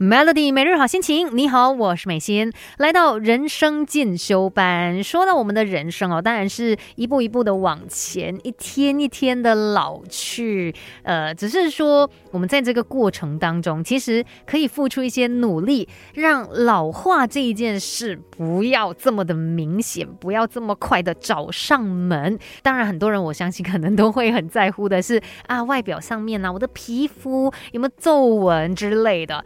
Melody 每日好心情，你好，我是美心，来到人生进修班。说到我们的人生哦，当然是一步一步的往前，一天一天的老去。呃，只是说我们在这个过程当中，其实可以付出一些努力，让老化这一件事不要这么的明显，不要这么快的找上门。当然，很多人我相信可能都会很在乎的是啊，外表上面呢，我的皮肤有没有皱纹之类的。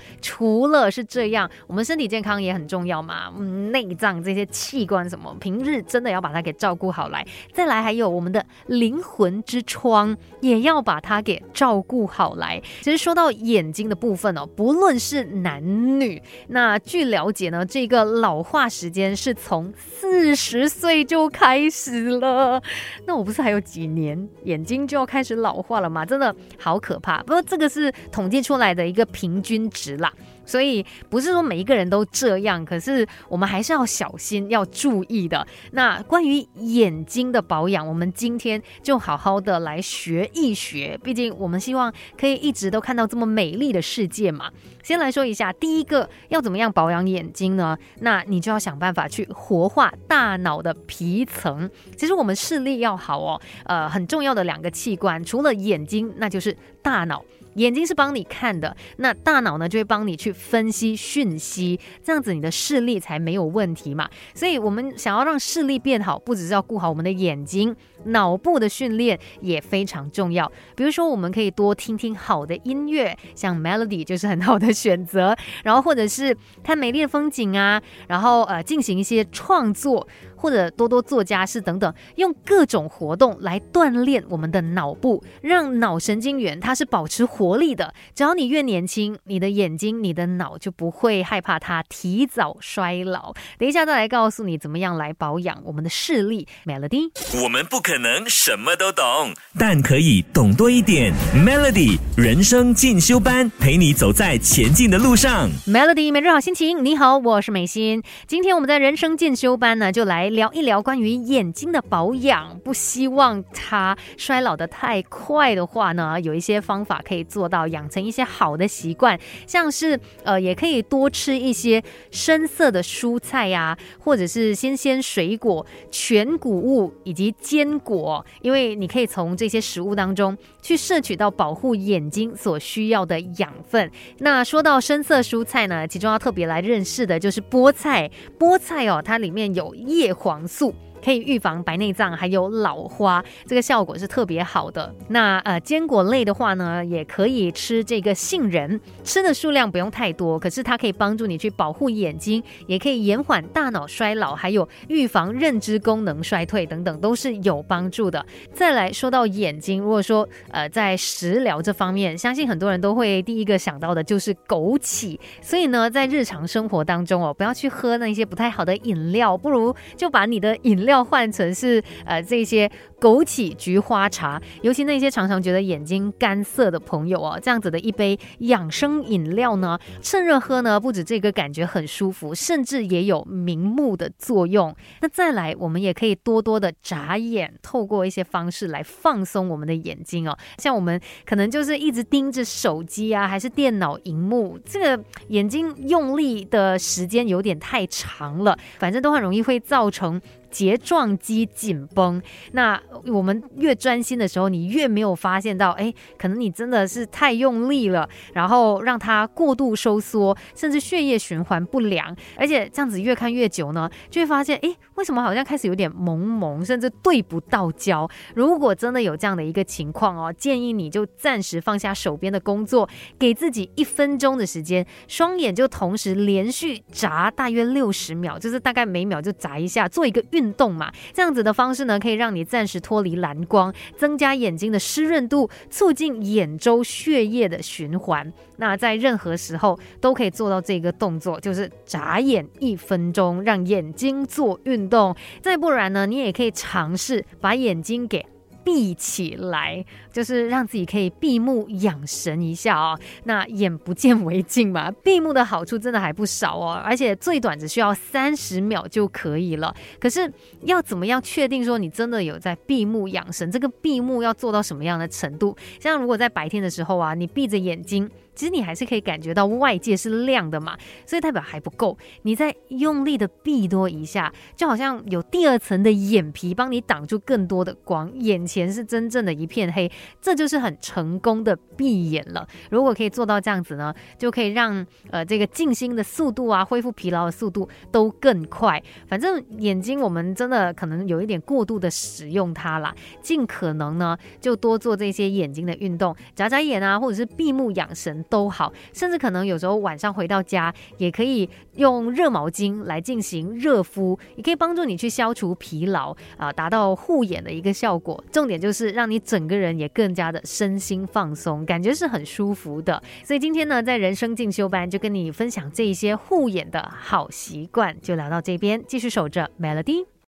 了是这样，我们身体健康也很重要嘛。嗯，内脏这些器官什么，平日真的要把它给照顾好来。再来，还有我们的灵魂之窗，也要把它给照顾好来。其实说到眼睛的部分哦，不论是男女，那据了解呢，这个老化时间是从四十岁就开始了。那我不是还有几年眼睛就要开始老化了吗？真的好可怕。不过这个是统计出来的一个平均值啦。所以不是说每一个人都这样，可是我们还是要小心，要注意的。那关于眼睛的保养，我们今天就好好的来学一学。毕竟我们希望可以一直都看到这么美丽的世界嘛。先来说一下，第一个要怎么样保养眼睛呢？那你就要想办法去活化大脑的皮层。其实我们视力要好哦，呃，很重要的两个器官，除了眼睛，那就是大脑。眼睛是帮你看的，那大脑呢就会帮你去分析讯息，这样子你的视力才没有问题嘛。所以，我们想要让视力变好，不只是要顾好我们的眼睛，脑部的训练也非常重要。比如说，我们可以多听听好的音乐，像 Melody 就是很好的选择。然后，或者是看美丽的风景啊，然后呃进行一些创作。或者多多做家事等等，用各种活动来锻炼我们的脑部，让脑神经元它是保持活力的。只要你越年轻，你的眼睛、你的脑就不会害怕它提早衰老。等一下再来告诉你怎么样来保养我们的视力。Melody，我们不能什么都懂，但可以懂多一点。Melody 人生进修班陪你走在前进的路上。Melody 每日好心情，你好，我是美心。今天我们在人生进修班呢，就来。聊一聊关于眼睛的保养，不希望它衰老的太快的话呢，有一些方法可以做到，养成一些好的习惯，像是呃，也可以多吃一些深色的蔬菜呀，或者是新鲜水果、全谷物以及坚果，因为你可以从这些食物当中去摄取到保护眼睛所需要的养分。那说到深色蔬菜呢，其中要特别来认识的就是菠菜，菠菜哦，它里面有叶。黄素。可以预防白内障，还有老花，这个效果是特别好的。那呃，坚果类的话呢，也可以吃这个杏仁，吃的数量不用太多，可是它可以帮助你去保护眼睛，也可以延缓大脑衰老，还有预防认知功能衰退等等，都是有帮助的。再来说到眼睛，如果说呃在食疗这方面，相信很多人都会第一个想到的就是枸杞。所以呢，在日常生活当中哦，不要去喝那些不太好的饮料，不如就把你的饮料换成是呃这些枸杞菊花茶，尤其那些常常觉得眼睛干涩的朋友哦，这样子的一杯养生饮料呢，趁热喝呢，不止这个感觉很舒服，甚至也有明目的作用。那再来，我们也可以多多的眨眼，透过一些方式来放松我们的眼睛哦。像我们可能就是一直盯着手机啊，还是电脑荧幕，这个眼睛用力的时间有点太长了，反正都很容易会造成。睫状肌紧绷，那我们越专心的时候，你越没有发现到，哎，可能你真的是太用力了，然后让它过度收缩，甚至血液循环不良，而且这样子越看越久呢，就会发现，哎，为什么好像开始有点蒙蒙，甚至对不到焦？如果真的有这样的一个情况哦，建议你就暂时放下手边的工作，给自己一分钟的时间，双眼就同时连续眨大约六十秒，就是大概每秒就眨一下，做一个运。动嘛，这样子的方式呢，可以让你暂时脱离蓝光，增加眼睛的湿润度，促进眼周血液的循环。那在任何时候都可以做到这个动作，就是眨眼一分钟，让眼睛做运动。再不然呢，你也可以尝试把眼睛给。闭起来，就是让自己可以闭目养神一下啊。那眼不见为净嘛，闭目的好处真的还不少哦。而且最短只需要三十秒就可以了。可是要怎么样确定说你真的有在闭目养神？这个闭目要做到什么样的程度？像如果在白天的时候啊，你闭着眼睛。其实你还是可以感觉到外界是亮的嘛，所以代表还不够。你再用力的闭多一下，就好像有第二层的眼皮帮你挡住更多的光，眼前是真正的一片黑，这就是很成功的闭眼了。如果可以做到这样子呢，就可以让呃这个静心的速度啊，恢复疲劳的速度都更快。反正眼睛我们真的可能有一点过度的使用它啦，尽可能呢就多做这些眼睛的运动，眨眨眼啊，或者是闭目养神都好，甚至可能有时候晚上回到家也可以用热毛巾来进行热敷，也可以帮助你去消除疲劳啊，达到护眼的一个效果。重点就是让你整个人也更加的身心放松，感觉是很舒服的。所以今天呢，在人生进修班就跟你分享这一些护眼的好习惯，就聊到这边，继续守着 Melody。